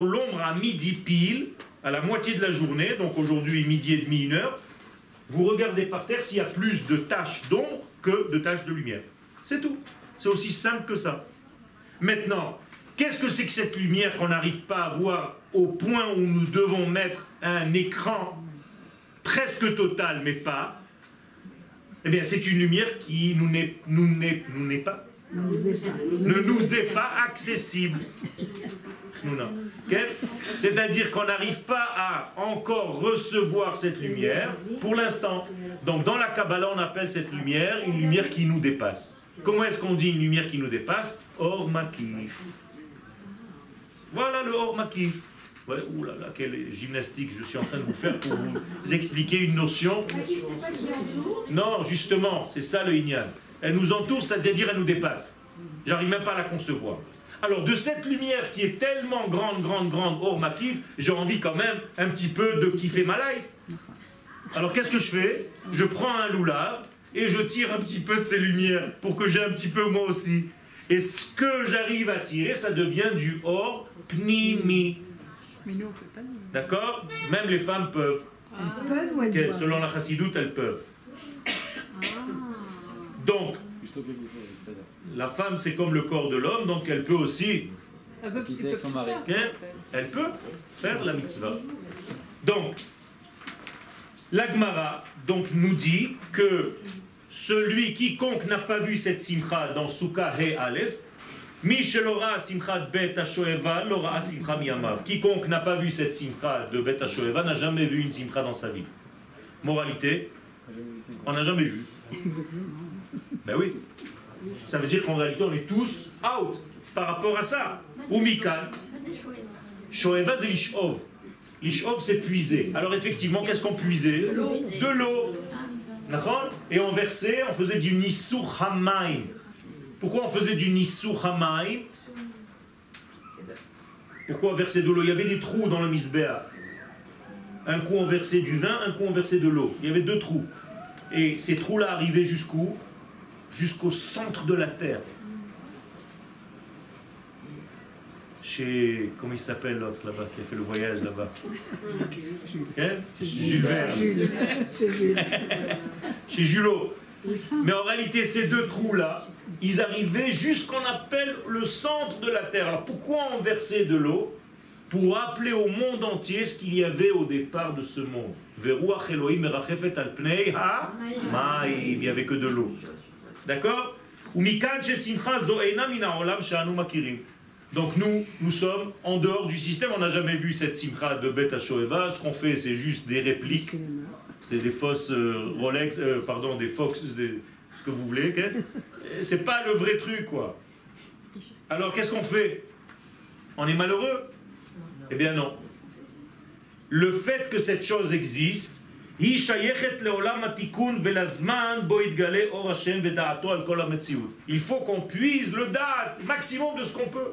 l'ombre à midi pile, à la moitié de la journée, donc aujourd'hui midi et demi, une heure, vous regardez par terre s'il y a plus de taches d'ombre que de taches de lumière. C'est tout. C'est aussi simple que ça. Maintenant, qu'est-ce que c'est que cette lumière qu'on n'arrive pas à voir au point où nous devons mettre un écran presque total, mais pas? Eh bien, c'est une lumière qui nous n'est, pas, ne nous est pas accessible. C'est-à-dire qu'on n'arrive pas à encore recevoir cette lumière pour l'instant. Donc dans la Kabbalah, on appelle cette lumière une lumière qui nous dépasse. Comment est-ce qu'on dit une lumière qui nous dépasse? Or makif. Voilà le or makif. Ouais, ouh là là, quelle gymnastique je suis en train de vous faire pour vous expliquer une notion. Non, justement, c'est ça le Inyan. Elle nous entoure, c'est-à-dire elle nous dépasse. J'arrive même pas à la concevoir. Alors de cette lumière qui est tellement grande, grande, grande, oh ma kiff, j'ai envie quand même un petit peu de kiffer ma life. Alors qu'est-ce que je fais? Je prends un loulard et je tire un petit peu de ces lumières pour que j'ai un petit peu moi aussi. Et ce que j'arrive à tirer, ça devient du or pnimi. D'accord? Même les femmes peuvent. Selon la chassidoute, elles peuvent. Ah. Donc, la femme, c'est comme le corps de l'homme, donc elle peut aussi... Elle peut, elle peut faire la mitzvah. Donc, l'Agmara donc, nous dit que celui, quiconque n'a pas vu cette simcha dans Sukkah He Aleph, Quiconque n'a pas vu cette simcha de Bet Shoeva n'a jamais vu une simcha dans sa vie. Moralité, on n'a jamais vu. Ben oui. Ça veut dire qu'en réalité, on est tous out par rapport à ça. Ou Mikan. Shoeva, c'est l'ishov. L'ishov, c'est puiser. Alors effectivement, qu'est-ce qu'on puisait? De l'eau. Et on versait, on faisait du nisur hamaim. Pourquoi on faisait du nisur hamaim Pourquoi on versait de l'eau? Il y avait des trous dans le misbéa. Un coup on versait du vin, un coup on versait de l'eau. Il y avait deux trous. Et ces trous-là arrivaient jusqu'où? Jusqu'au centre de la terre. Chez, comment il s'appelle l'autre là-bas, qui a fait le voyage là-bas? Hein? Jules Verne. Chez Julot. Mais en réalité, ces deux trous-là, ils arrivaient jusqu'on appelle le centre de la terre. Alors pourquoi on versait de l'eau Pour rappeler au monde entier ce qu'il y avait au départ de ce monde? Il n'y avait que de l'eau. D'accord donc nous, nous sommes en dehors du système, on n'a jamais vu cette simcha de Beth Shoeva. Ce qu'on fait, c'est juste des répliques, c'est des fausses euh, Rolex, euh, pardon, des Fox, ce que vous voulez. C'est pas le vrai truc, quoi. Alors qu'est-ce qu'on fait? On est malheureux? Eh bien non. Le fait que cette chose existe, il faut qu'on puise le date, maximum de ce qu'on peut.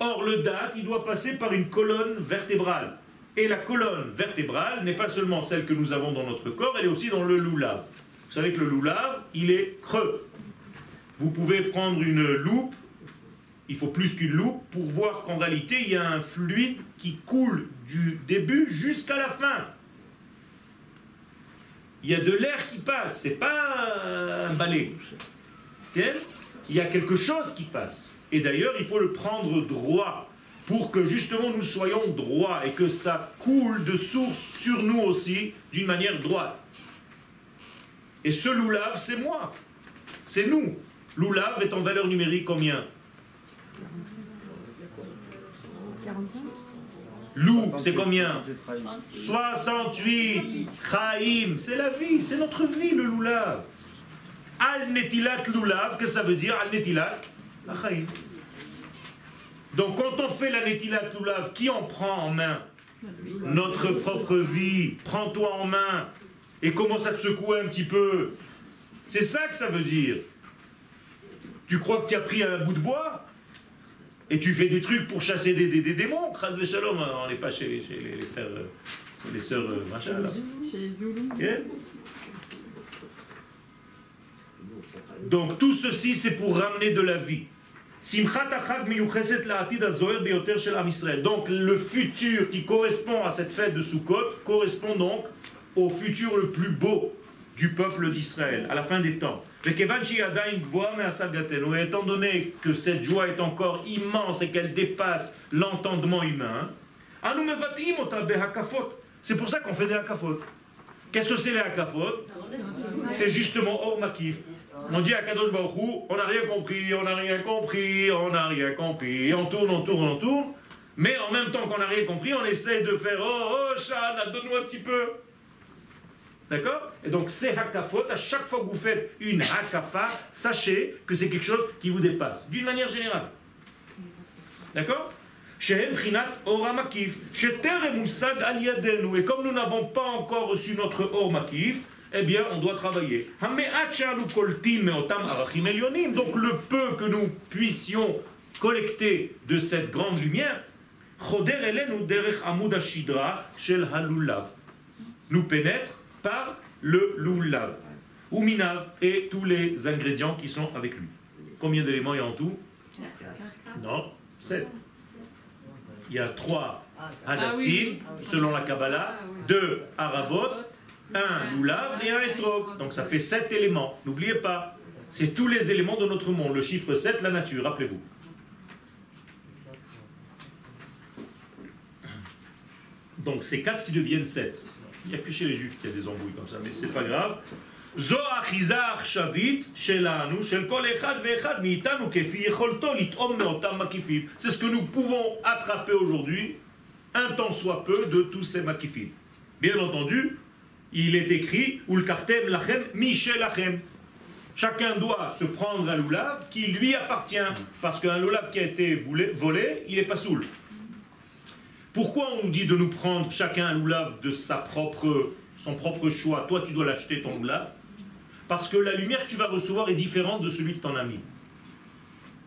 Or, le date, il doit passer par une colonne vertébrale. Et la colonne vertébrale n'est pas seulement celle que nous avons dans notre corps, elle est aussi dans le loulav. Vous savez que le loulav, il est creux. Vous pouvez prendre une loupe, il faut plus qu'une loupe, pour voir qu'en réalité, il y a un fluide qui coule du début jusqu'à la fin il y a de l'air qui passe, c'est pas un balai. Il y a quelque chose qui passe. Et d'ailleurs, il faut le prendre droit pour que justement nous soyons droits et que ça coule de source sur nous aussi d'une manière droite. Et ce loulav, c'est moi. C'est nous. Loulav est en valeur numérique combien? Lou, c'est combien 68 Chaim, c'est la vie, c'est notre vie le loulav. Al netilat loulav, qu'est-ce que ça veut dire Al netilat Chaim. Donc quand on fait la netilat loulav, qui en prend en main Notre propre vie. Prends-toi en main et commence à te secouer un petit peu. C'est ça que ça veut dire. Tu crois que tu as pris un bout de bois et tu fais des trucs pour chasser des, des, démons, Kras Shalom, on n'est pas chez, les, frères, euh, les sœurs euh, machin là. Chez les Zoulous. Donc tout ceci c'est pour ramener de la vie. Donc le futur qui correspond à cette fête de Sukkot correspond donc au futur le plus beau du peuple d'Israël, à la fin des temps. Et étant donné que cette joie est encore immense et qu'elle dépasse l'entendement humain, c'est pour ça qu'on fait des hakafot. Qu'est-ce que c'est les hakafot? C'est justement Or Makif. On dit à Kadosh Baruch on n'a rien compris, on n'a rien compris, on n'a rien compris. on tourne, on tourne, on tourne. Mais en même temps qu'on n'a rien compris, on essaie de faire Oh, oh, Shana, donne-nous un petit peu. D'accord Et donc, c'est hakafot. À chaque fois que vous faites une hakafa, sachez que c'est quelque chose qui vous dépasse, d'une manière générale. D'accord et comme nous n'avons pas encore reçu notre or makif, eh bien, on doit travailler. Donc, le peu que nous puissions collecter de cette grande lumière, nous pénètre par le lulav, ou et tous les ingrédients qui sont avec lui. Combien d'éléments il y a en tout? Non, sept. Il y a trois hadassim, selon la Kabbalah, deux arabot, un loulav et un etrog. Donc ça fait sept éléments. N'oubliez pas, c'est tous les éléments de notre monde. Le chiffre 7, la nature, rappelez-vous. Donc c'est quatre qui deviennent 7. Il n'y a que chez les juifs qu'il y a des embrouilles comme ça, mais c'est pas grave. C'est ce que nous pouvons attraper aujourd'hui, un temps soit peu, de tous ces makifim. Bien entendu, il est écrit kartem lachem lachem. Chacun doit se prendre un loulav qui lui appartient, parce qu'un loulav qui a été volé, il n'est pas saoul. Pourquoi on dit de nous prendre chacun un loulav de sa propre, son propre choix? Toi, tu dois l'acheter ton loulav. Parce que la lumière que tu vas recevoir est différente de celui de ton ami.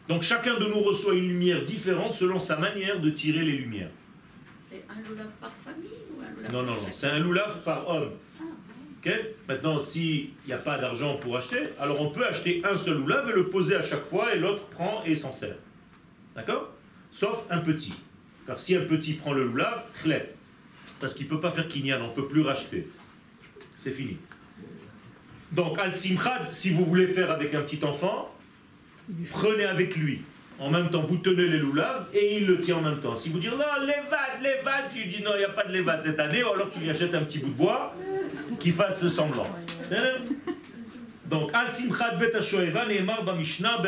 Donc chacun de nous reçoit une lumière différente selon sa manière de tirer les lumières. C'est un loulav par famille ou un loulav Non, non, non, c'est un loulav par homme. Ah. Maintenant, s'il n'y a pas d'argent pour acheter, alors on peut acheter un seul loulav et le poser à chaque fois et l'autre prend et s'en sert. D'accord? Sauf un petit. Car si un petit prend le loulav, chlette. Parce qu'il ne peut pas faire kinyan, on ne peut plus racheter. C'est fini. Donc, al-simchad, si vous voulez faire avec un petit enfant, prenez avec lui. En même temps, vous tenez les loulaves et il le tient en même temps. Si vous dites non, l'évade, l'évade, tu dis non, il n'y a pas de l'évade cette année, ou alors tu lui achètes un petit bout de bois qui fasse semblant. Donc, al simchad bet ba mishnah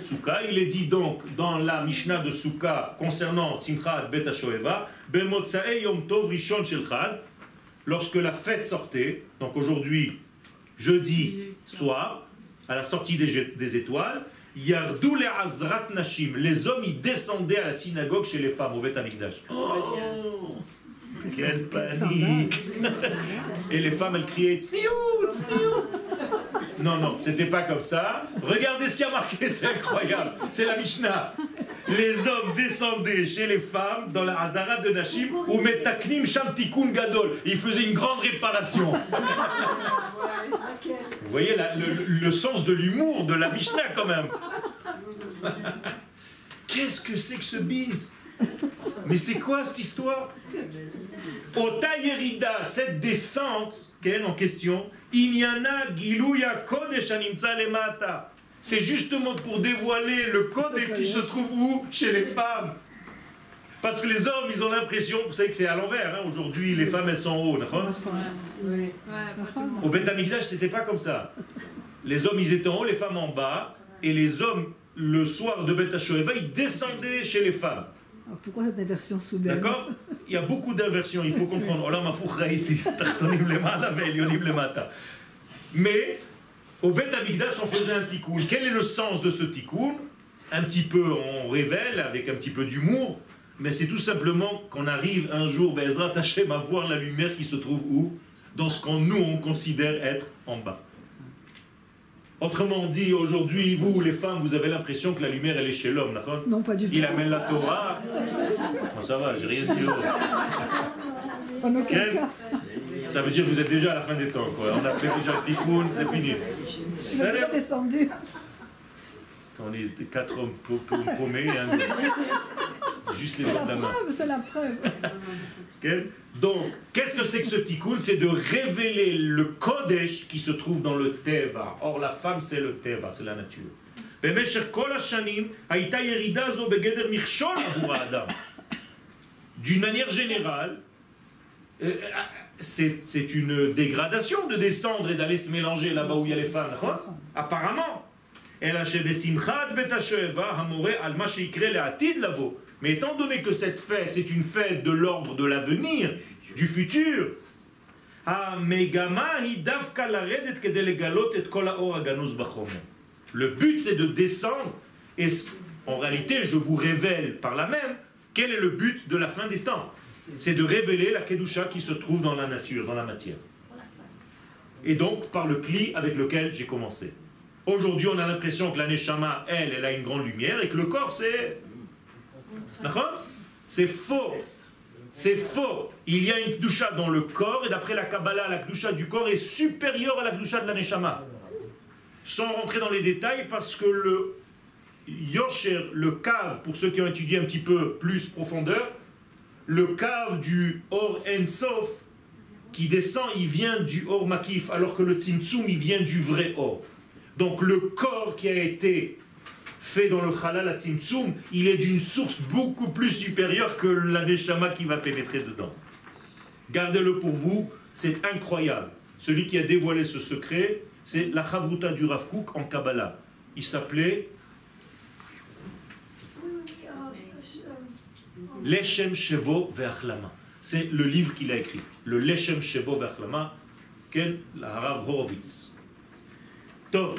sukkah. Il est dit donc dans la mishnah de sukkah concernant simchad bet hashoeva, b'motzae yom tov rishon lorsque la fête sortait, donc aujourd'hui jeudi soir, à la sortie des, étoiles, Yardou les Azrat Nashim, les hommes ils descendaient à la synagogue chez les femmes au Beth Amikdash. Oh, quelle panique. Et les femmes elles criaient Non, non, c'était pas comme ça. Regardez ce qui a marqué, c'est incroyable. C'est la Mishnah. Les hommes descendaient chez les femmes dans la Hazarat de Nashim ou Metaknim Shamtikun Gadol. Ils faisaient une grande réparation. Vous voyez le, sens de l'humour de la Mishnah quand même. Qu'est-ce que c'est que ce beans Mais c'est quoi cette histoire? Ota Yerida, cette descente en question, Inyana Giluya Kodesh Lemata. C'est justement pour dévoiler le code qui se trouve où Chez les femmes. Parce que les hommes, ils ont l'impression, vous savez que c'est à l'envers, hein. aujourd'hui les femmes elles sont en haut, Au Beth c'était pas comme ça. Les hommes ils étaient en haut, les femmes en bas, et les hommes, le soir de Beth ils descendaient chez les femmes. Pourquoi cette inversion soudaine D'accord? Il y a beaucoup d'inversions, il faut comprendre. Mais au Beth Amikdash, on faisait un tikkun. Quel est le sens de ce tikkun? Un petit peu, on révèle avec un petit peu d'humour, mais c'est tout simplement qu'on arrive un jour, Bezrat Hashem, à voir la lumière qui se trouve où? Dans ce qu'on nous, on considère être en bas. Autrement dit, aujourd'hui, vous, les femmes, vous avez l'impression que la lumière, elle est chez l'homme, Non, pas du tout. Il amène la Torah. Bon, ça va, j'ai rien dit. Ça veut dire que vous êtes déjà à la fin des temps, quoi. On a fait déjà le tikkun, c'est fini. Je descendu. On est quatre hommes paumés un Juste les C'est doigts la de la main. preuve, c'est la preuve. Ok Donc, qu'est-ce que c'est que ce tikkun C'est de révéler le kodesh qui se trouve dans le teva. Or, la femme, c'est le teva, c'est la nature. במשך כל השנים הייתה ירידה זו בגדר מכשול עבור האדם. D'une manière générale, euh, c'est c'est une dégradation de descendre et d'aller se mélanger là-bas où il y a les femmes, נכון? apparemment. אלא שבשמחת בית השואבה המורה על מה שיקרה לעתיד לבוא. mais étant donné que cette fête, c'est une fête de l'ordre de l'avenir, du futur, le but c'est de descendre, et en réalité je vous révèle par la même, quel est le but de la fin des temps C'est de révéler la Kedusha qui se trouve dans la nature, dans la matière. Et donc par le cli avec lequel j'ai commencé. Aujourd'hui on a l'impression que la Neshama, elle, elle a une grande lumière, et que le corps c'est c'est faux. C'est faux. Il y a une Kedusha dans le corps, et d'après la Kabbalah, la Kedusha du corps est supérieure à la Kedusha de la Neshama. Sans rentrer dans les détails, parce que le Yosher, le cave, pour ceux qui ont étudié un petit peu plus profondeur, le cave du Or Ensof, qui descend, il vient du Or Makif, alors que le Tzimtzum, il vient du vrai Or. Donc le corps qui a été fait dans le halal à Tzimtzum, il est d'une source beaucoup plus supérieure que la neshama qui va pénétrer dedans. Gardez-le pour vous, c'est incroyable. Celui qui a dévoilé ce secret, c'est la Chavruta du Rav Kook en Kabbalah. Il s'appelait Leshem Shevo Ve'achlama. C'est le livre qu'il a écrit, le Leshem Shevo Ve'achlama, qu'est la Rav Horowitz. Tov.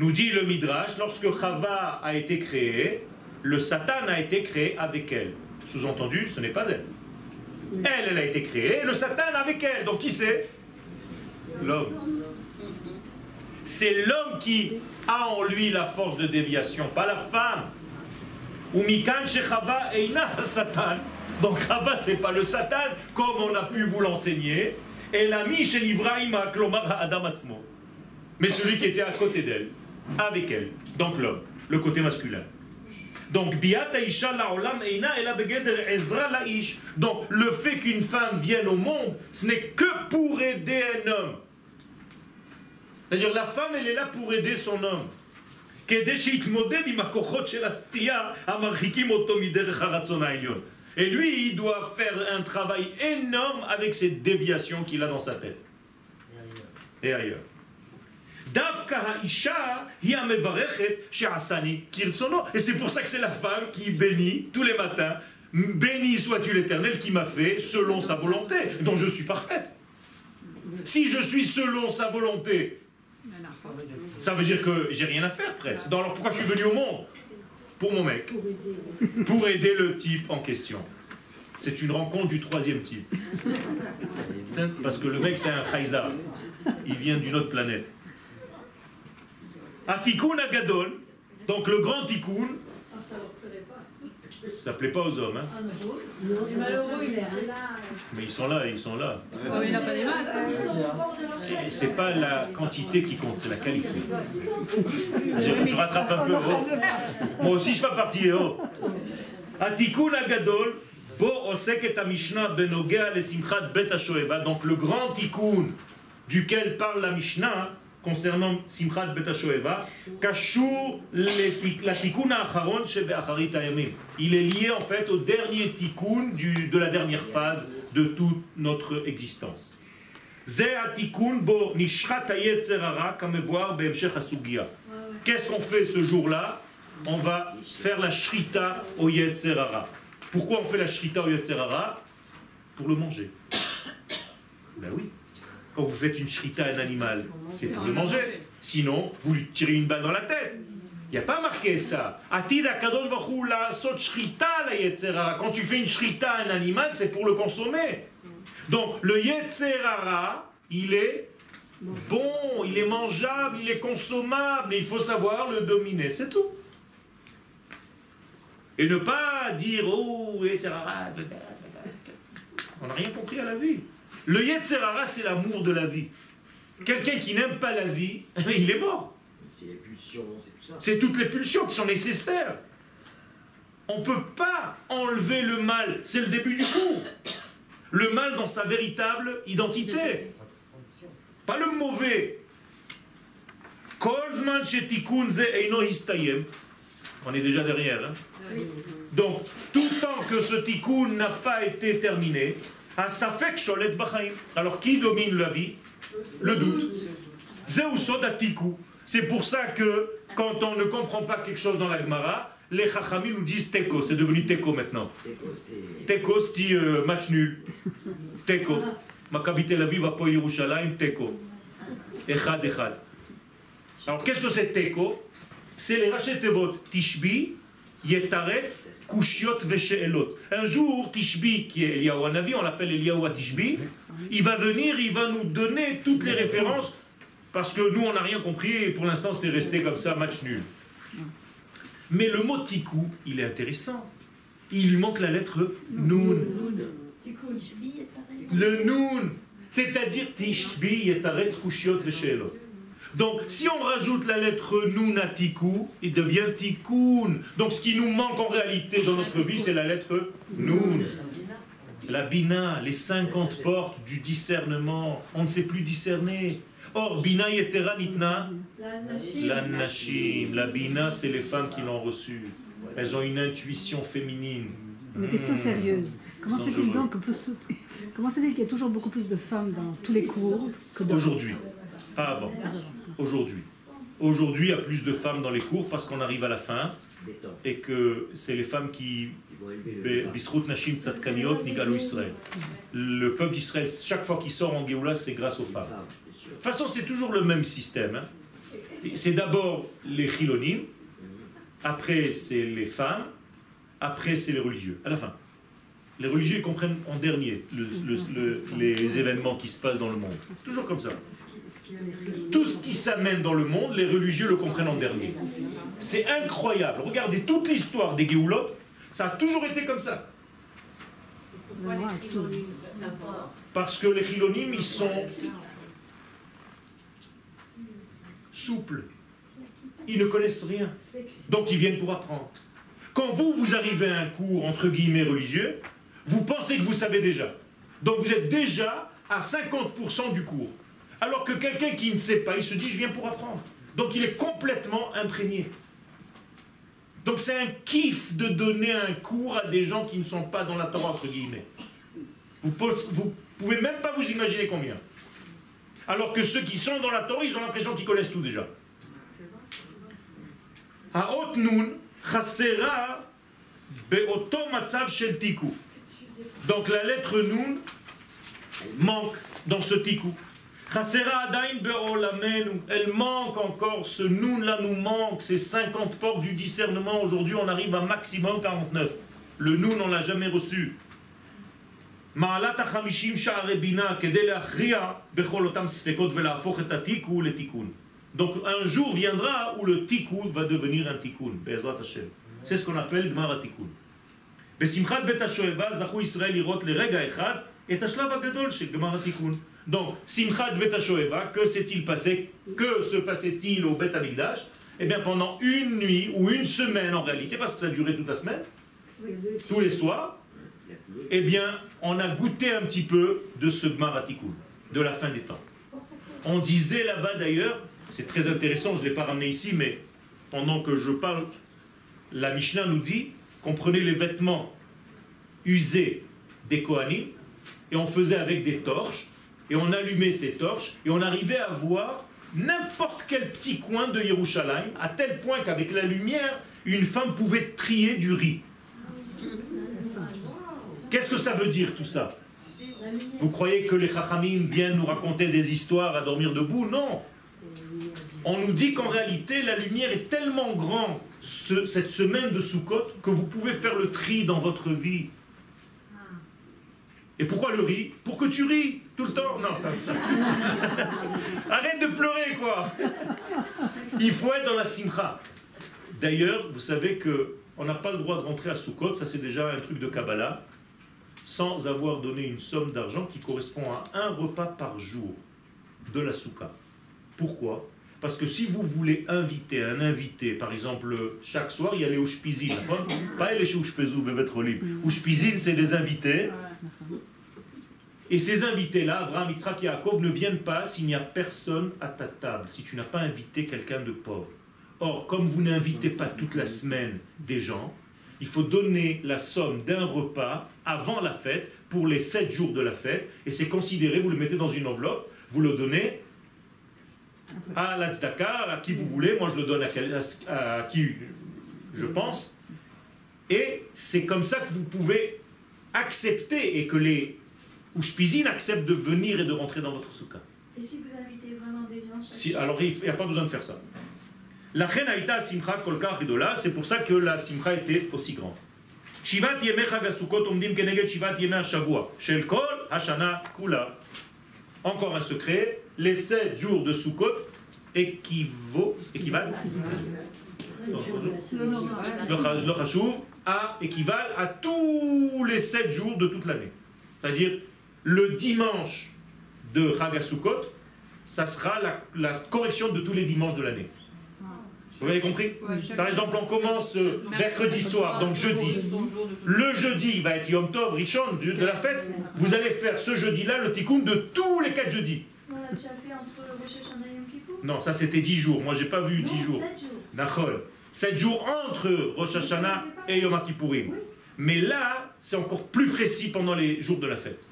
Nous dit le midrash, lorsque Chava a été créée, le Satan a été créé avec elle. Sous-entendu, ce n'est pas elle. Elle, elle a été créée, le Satan avec elle. Donc qui c'est? L'homme. C'est l'homme qui a en lui la force de déviation, pas la femme. Ou mikan eina Satan. Donc Chava, c'est pas le Satan, comme on a pu vous l'enseigner. Et l'ami chez Klomar Adam Atzmo. Mais celui qui était à côté d'elle, avec elle, donc l'homme, le côté masculin. Donc, Donc, le fait qu'une femme vienne au monde, ce n'est que pour aider un homme. C'est-à-dire, la femme, elle est là pour aider son homme. Et lui, il doit faire un travail énorme avec ces déviations qu'il a dans sa tête. Et ailleurs. Et c'est pour ça que c'est la femme qui bénit tous les matins. Béni sois-tu l'Éternel qui m'a fait selon sa volonté, dont je suis parfaite. Si je suis selon sa volonté, ça veut dire que j'ai rien à faire presque. Donc alors pourquoi je suis venu au monde? Pour mon mec. Pour aider le type en question. C'est une rencontre du troisième type. Parce que le mec c'est un Khaïza. Il vient d'une autre planète à Tikkun Agadol, donc le grand Tikkun. Ça leur plairait plaît pas aux hommes, hein non. Mais malheureux, ils sont là. Mais ils sont là, ils sont là. Ouais, il pas des masses. Hein. Et c'est pas la quantité qui compte, c'est la qualité. Je, je, rattrape un peu. Oh. Moi aussi, je fais partie. Oh. Atikun Agadol, Bo Osek Oseket Mishnah Benogea le Simchat Bet Donc le grand tikkun duquel parle la Mishnah, concernant שמחת בית השואבה, קשור לתיק- לתיקון האחרון שבאחרית הימים. Il est lié en fait au dernier tikkun du, de la dernière phase de toute notre existence. זה התיקון בו נשחט היצר הרע כמבואר בהמשך הסוגיה. Qu'est-ce qu'on fait ce jour-là On va faire la shrita au yetzer hara. Pourquoi on fait la shrita au yetzer hara Pour le manger. Ben oui. Quand vous faites une shrita à un animal, c'est pour le manger. Sinon, vous lui tirez une balle dans la tête. Il n'y a pas marqué ça. Quand tu fais une shrita à un animal, c'est pour le consommer. Donc le yetzerara, il est bon, il est mangeable, il est consommable, mais il faut savoir le dominer, c'est tout. Et ne pas dire, oh, yetzerara, on n'a rien compris à la vie. Le yetzerara, c'est l'amour de la vie. Quelqu'un qui n'aime pas la vie, il est mort. C'est les pulsions, c'est tout ça. C'est toutes les pulsions qui sont nécessaires. On ne peut pas enlever le mal. C'est le début du cours. Le mal dans sa véritable identité. Pas le mauvais. Kolzman shetikun ze eino histayem. On est déjà derrière. hein. Donc, tout tant que ce tikkun n'a pas été terminé, sholet. Alors, qui domine la vie? Le doute. C'est pour ça que, quand on ne comprend pas quelque chose dans la Gemara, les chachamim nous disent teko. C'est devenu teko maintenant. Teko, c'est. Euh, match nul. Teko. Maccabi Tel Aviv, Apoel Yerushalayim, Teko. Echad, echad. Alors, qu'est-ce que c'est Teko? C'est les rachetevot Tishbi, Yetaretz, Kushiot, Vesheelot. Un jour, Tishbi, qui est Eliyahu Hanavi, on l'appelle Eliyahu Tishbi, il va venir, il va nous donner toutes les références, parce que nous, on n'a rien compris, et pour l'instant, c'est resté comme ça, match nul. Mais le mot Tiku, il est intéressant. Il lui manque la lettre Nun. Le Nun, c'est-à-dire Tishbi, Yetaretz, Kushiot, Vesheelot. Donc, si on rajoute la lettre Nun à Tiku, il devient Tikkun. Donc, ce qui nous manque en réalité dans notre vie, c'est la lettre Nun. La Bina, les 50 portes du discernement. On ne sait plus discerner. Or, Bina Yetera Nitna, La Nashim. la Bina, c'est les femmes qui l'ont reçue. Elles ont une intuition féminine. Mais question Hmm. sérieuse. Comment se fait-il donc que plus... Comment se fait-il qu'il y a toujours beaucoup plus de femmes dans tous les cours que Aujourd'hui, pas avant. Aujourd'hui. Aujourd'hui, il y a plus de femmes dans les cours parce qu'on arrive à la fin et que c'est les femmes qui le Be- débat. Bisrout Nashim Tzadkaniot Nigalu Israël. Le peuple d'Israël, chaque fois qu'il sort en Géoula, c'est grâce aux femmes. De toute façon, c'est toujours le même système. hein. C'est d'abord les chilonim, après c'est les femmes, après c'est les religieux, à la fin. Les religieux ils comprennent en dernier le- le- le- les événements qui se passent dans le monde. C'est toujours comme ça. Tout ce qui s'amène dans le monde, les religieux le comprennent en dernier. C'est incroyable. Regardez toute l'histoire des Géoulots, ça a toujours été comme ça. Parce que les chilonim, ils sont souples. Ils ne connaissent rien. Donc ils viennent pour apprendre. Quand vous, vous arrivez à un cours, entre guillemets, religieux, vous pensez que vous savez déjà. Donc vous êtes déjà à 50% du cours. Alors que quelqu'un qui ne sait pas, il se dit, je viens pour apprendre. Donc il est complètement imprégné. Donc c'est un kiff de donner un cours à des gens qui ne sont pas dans la Torah, entre guillemets. Vous ne pouvez même pas vous imaginer combien. Alors que ceux qui sont dans la Torah, ils ont l'impression qu'ils connaissent tout déjà. Haot nun chasera beoto. Donc la lettre nun manque dans ce tiku. Chasera adain beolamenu. Elle manque encore, ce nun là nous manque, ces 50 portes du discernement. Aujourd'hui, on arrive à maximum 49. Le nun, on l'a jamais reçu. מעלת החמישים שערי בינה כדי להכריע בכל אותם ספקות ולהפוך את התיקו לתיקון. Donc un jour viendra où le tikkun va devenir un tikkun, בעזרת השם. C'est ce qu'on appelle גמר התיקון. בשמחת בית השואבה זכו ישראל לראות לרגע אחד את השלב הגדול של גמר התיקון. Donc, Simchat Shoeva, que s'est-il passé Que se passait-il au Bet Amigdash Eh bien, pendant une nuit, ou une semaine en réalité, parce que ça durait toute la semaine, tous les soirs, eh bien, on a goûté un petit peu de ce Gmaratikoun, de la fin des temps. On disait là-bas d'ailleurs, c'est très intéressant, je ne l'ai pas ramené ici, mais pendant que je parle, la Mishnah nous dit qu'on prenait les vêtements usés des Kohanim et on faisait avec des torches et on allumait ces torches et on arrivait à voir n'importe quel petit coin de Yerushalayim à tel point qu'avec la lumière, une femme pouvait trier du riz. Qu'est-ce que ça veut dire tout ça? Vous croyez que les Chachamim viennent nous raconter des histoires à dormir debout? Non. On nous dit qu'en réalité, la lumière est tellement grande ce- cette semaine de Sukkot que vous pouvez faire le tri dans votre vie. Et pourquoi le riz? Pour que tu ris tout le temps. Non, ça. Arrête de pleurer, quoi. Il faut être dans la simcha. D'ailleurs, vous savez que on n'a pas le droit de rentrer à Sukkot, ça c'est déjà un truc de Kabbalah, sans avoir donné une somme d'argent qui correspond à un repas par jour de la Souka. Pourquoi? Parce que si vous voulez inviter un invité, par exemple, chaque soir, il y a les Ushpizin, pas les Bebet Rolim. Ushpizin, c'est des invités. Et ces invités-là, Abraham, Yitzhak Yaakov, ne viennent pas s'il n'y a personne à ta table, si tu n'as pas invité quelqu'un de pauvre. Or, comme vous n'invitez pas toute la semaine des gens, il faut donner la somme d'un repas avant la fête pour les sept jours de la fête, et c'est considéré, vous le mettez dans une enveloppe, vous le donnez à la à qui vous voulez, moi je le donne à qui je pense, et c'est comme ça que vous pouvez accepter et que les Ushpizin acceptent de venir et de rentrer dans votre soukha. Et si vous invitez vraiment des gens Si, alors il n'y a pas besoin de faire ça. La reine Aïta Simcha Kolkar Ridola, c'est pour ça que la Simcha était aussi grande. Shivat Yemei Chag HaSukkot omdim keneged Shivat Yemei HaShavua, Shel Kol Hashana Kula. Encore un secret, les sept jours de Sukkot équivaut, équivalent, le chas- le chashuv, à, équivalent à tous les sept jours de toute l'année. C'est-à-dire, le dimanche de Chag HaSukkot, ça sera la, la correction de tous les dimanches de l'année. Vous avez compris Ouais, Par exemple, on commence euh, mercredi soir, donc jeudi. De- Le jeudi va être Yom Tov, Rishon, du- de la fête. Vous allez faire ce jeudi-là le tikkun de tous les quatre jeudis. On l'a déjà fait entre Rosh Hashanah et Yom Kippour? Non, ça c'était 10 jours. Moi, j'ai pas vu 10 Non, jours. 7 jours. Nachol. 7 jours entre Rosh Hashanah et Yom Kippourim. Oui. Mais là, c'est encore plus précis pendant les jours de la fête.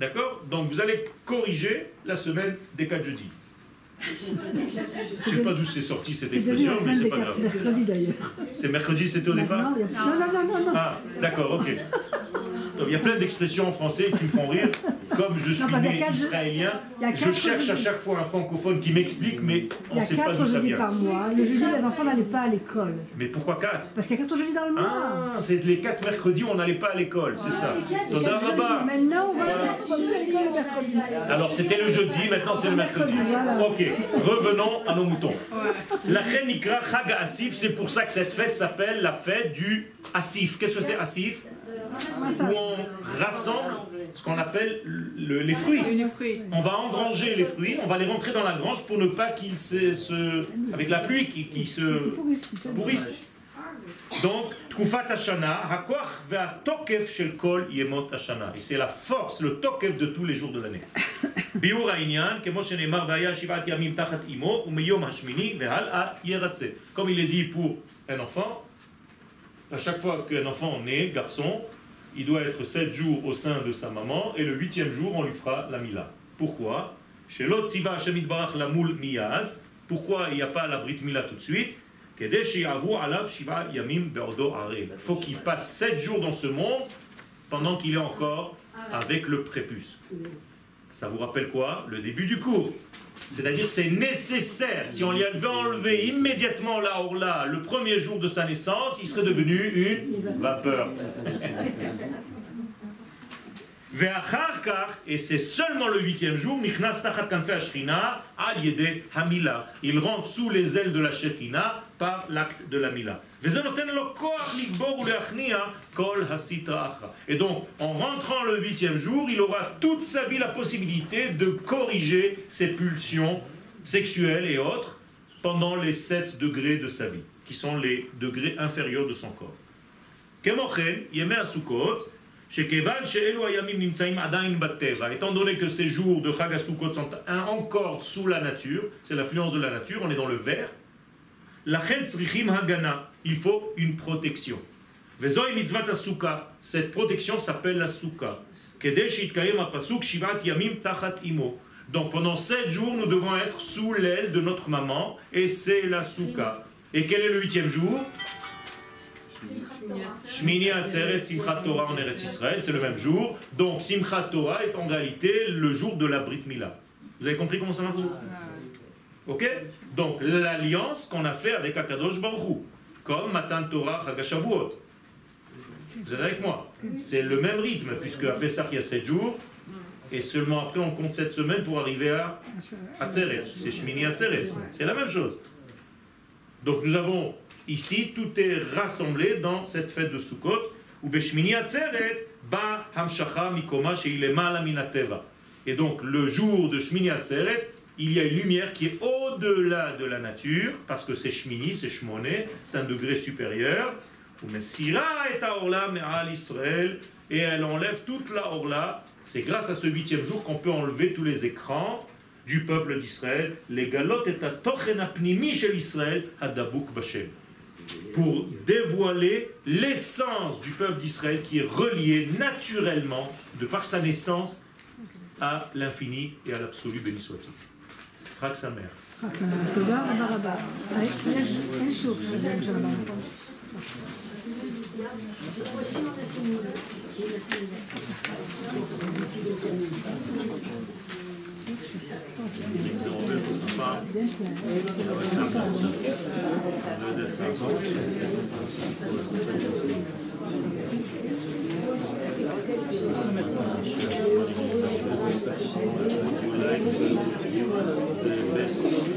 D'accord Donc vous allez corriger la semaine des 4 jeudis. Je sais pas d'où c'est sorti cette expression, mais c'est pas grave. C'est mercredi, c'était au départ non, non, non, non. Ah, d'accord, ok. Donc, il y a plein d'expressions en français qui me font rire. Comme je suis né quatre- israélien, je cherche à chaque fois un francophone qui m'explique, mais on ne sait pas d'où ça jeudis vient. par mois. Le jeudi, les enfants n'allaient pas à l'école. Mais pourquoi quatre Parce qu'il y a quatre jeudis dans le mois. Ah, c'est les quatre mercredis où on n'allait pas à l'école, c'est ça. Maintenant, on va l'école le mercredi. Alors c'était le jeudi, maintenant c'est le mercredi. Voilà. Ok, revenons à nos moutons. La reine Ikra Chag Asif, c'est pour ça que cette fête s'appelle la fête du Asif. Qu'est-ce que c'est Asif? Où on rassemble ce qu'on appelle le- les fruits. On va engranger les fruits, on va les rentrer dans la grange pour ne pas qu'ils se, avec la pluie, qu'ils qu'ils se pourrissent. Donc, Tkufat Hashana, Hakoach Tokef Shel Kol Yemot Hashana. Et c'est la force, le Tokef de tous les jours de l'année. Biur Aïnyan, Kemo Shenemar Vaya Shivat Yamim Tachat Imo, Umeyom Hashmini, Vehal A Yeratse. Comme il est dit pour un enfant, à chaque fois qu'un enfant naît, garçon, il doit être sept jours au sein de sa maman, et le huitième jour, on lui fera la Mila. Pourquoi? Chez la moule miyad. Pourquoi il n'y a pas la Brit Mila tout de suite? Il faut qu'il passe sept jours dans ce monde pendant qu'il est encore avec le prépuce. Ça vous rappelle quoi? Le début du cours. C'est-à-dire c'est nécessaire. Si on lui avait enlevé immédiatement la orla le premier jour de sa naissance, il serait devenu une vapeur. Et c'est seulement le huitième jour. Il rentre sous les ailes de la Shekhina par l'acte de la Mila. Et donc, en rentrant le huitième jour, il aura toute sa vie la possibilité de corriger ses pulsions sexuelles et autres pendant les sept degrés de sa vie, qui sont les degrés inférieurs de son corps. Étant donné que ces jours de Chagasukot sont encore sous la nature, c'est l'influence de la nature, on est dans le vert, il faut une protection. Cette protection s'appelle la souka. Donc pendant sept jours, nous devons être sous l'aile de notre maman, et c'est la souka. Et quel est le huitième jour? Shmini Atzeret Simchat Torah en Eretz Israël, c'est le même jour. Donc Simchat Torah est en réalité le jour de la Brit Mila. Vous avez compris comment ça marche Ok Donc l'alliance qu'on a fait avec Akadosh Baruch comme Matan Torah Chagashavuot. Vous êtes avec moi C'est le même rythme, puisque à Pessah il y a 7 jours, et seulement après on compte 7 semaines pour arriver à Atzeret. C'est Shmini Atzeret. C'est la même chose. Donc nous avons ici, tout est rassemblé dans cette fête de Sukkot. Et donc le jour de Shmini Atzeret, il y a une lumière qui est au-delà de la nature, parce que c'est Shmini, c'est Shmoné, c'est un degré supérieur. Et elle enlève toute la Orla. C'est grâce à ce huitième jour qu'on peut enlever tous les écrans du peuple d'Israël. Les galotes est à Tochen Apnimi chez Israël, Hadabouk Bashem. Pour dévoiler l'essence du peuple d'Israël qui est relié naturellement, de par sa naissance, à l'infini et à l'absolu, béni soit-il. Frak sa mère. Je vais que vous n'avez pas de problème. Vous avez un peu. Vous avez un peu de problème.